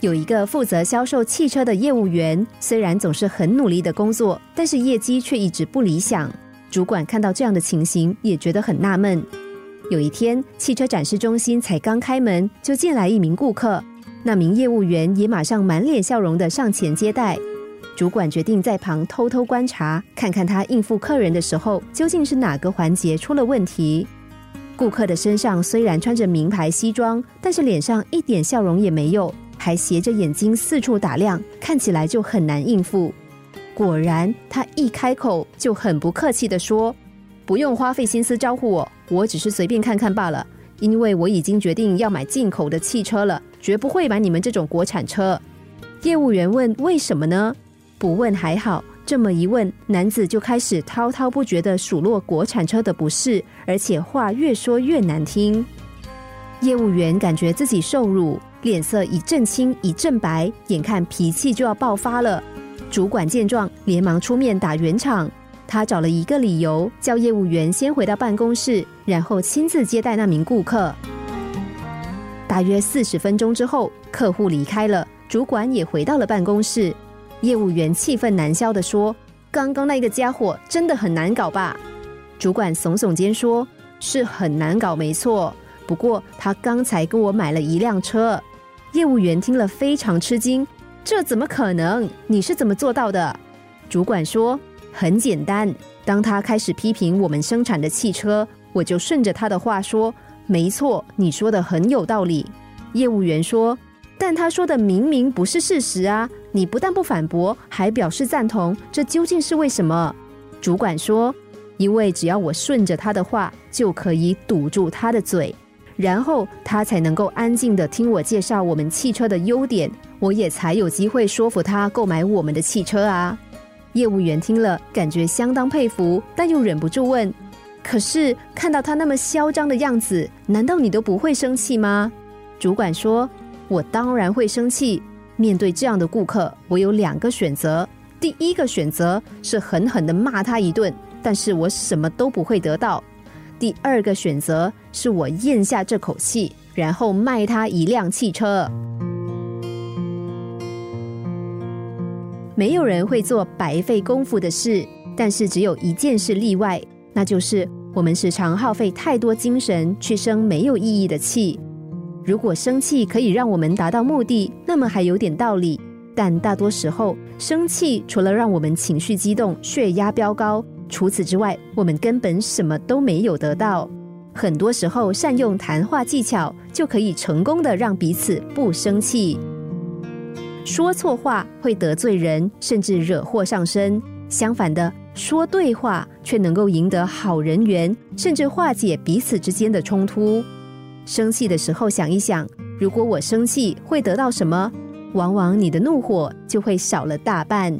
有一个负责销售汽车的业务员，虽然总是很努力的工作，但是业绩却一直不理想。主管看到这样的情形，也觉得很纳闷。有一天，汽车展示中心才刚开门，就进来一名顾客。那名业务员也马上满脸笑容的上前接待。主管决定在旁偷偷观察，看看他应付客人的时候，究竟是哪个环节出了问题。顾客的身上虽然穿着名牌西装，但是脸上一点笑容也没有。还斜着眼睛四处打量，看起来就很难应付。果然，他一开口就很不客气的说：“不用花费心思招呼我，我只是随便看看罢了。因为我已经决定要买进口的汽车了，绝不会买你们这种国产车。”业务员问：“为什么呢？”不问还好，这么一问，男子就开始滔滔不绝的数落国产车的不是，而且话越说越难听。业务员感觉自己受辱。脸色一阵青一阵白，眼看脾气就要爆发了。主管见状，连忙出面打圆场。他找了一个理由，叫业务员先回到办公室，然后亲自接待那名顾客。大约四十分钟之后，客户离开了，主管也回到了办公室。业务员气愤难消的说：“刚刚那个家伙真的很难搞吧？”主管耸耸肩说：“是很难搞，没错。不过他刚才跟我买了一辆车。”业务员听了非常吃惊，这怎么可能？你是怎么做到的？主管说：“很简单，当他开始批评我们生产的汽车，我就顺着他的话说：‘没错，你说的很有道理。’业务员说：‘但他说的明明不是事实啊！你不但不反驳，还表示赞同，这究竟是为什么？’主管说：‘因为只要我顺着他的话，就可以堵住他的嘴。’”然后他才能够安静的听我介绍我们汽车的优点，我也才有机会说服他购买我们的汽车啊。业务员听了，感觉相当佩服，但又忍不住问：“可是看到他那么嚣张的样子，难道你都不会生气吗？”主管说：“我当然会生气。面对这样的顾客，我有两个选择。第一个选择是狠狠的骂他一顿，但是我什么都不会得到。”第二个选择是我咽下这口气，然后卖他一辆汽车。没有人会做白费功夫的事，但是只有一件事例外，那就是我们时常耗费太多精神去生没有意义的气。如果生气可以让我们达到目的，那么还有点道理。但大多时候，生气除了让我们情绪激动、血压飙高。除此之外，我们根本什么都没有得到。很多时候，善用谈话技巧就可以成功的让彼此不生气。说错话会得罪人，甚至惹祸上身；相反的，说对话却能够赢得好人缘，甚至化解彼此之间的冲突。生气的时候想一想，如果我生气会得到什么？往往你的怒火就会少了大半。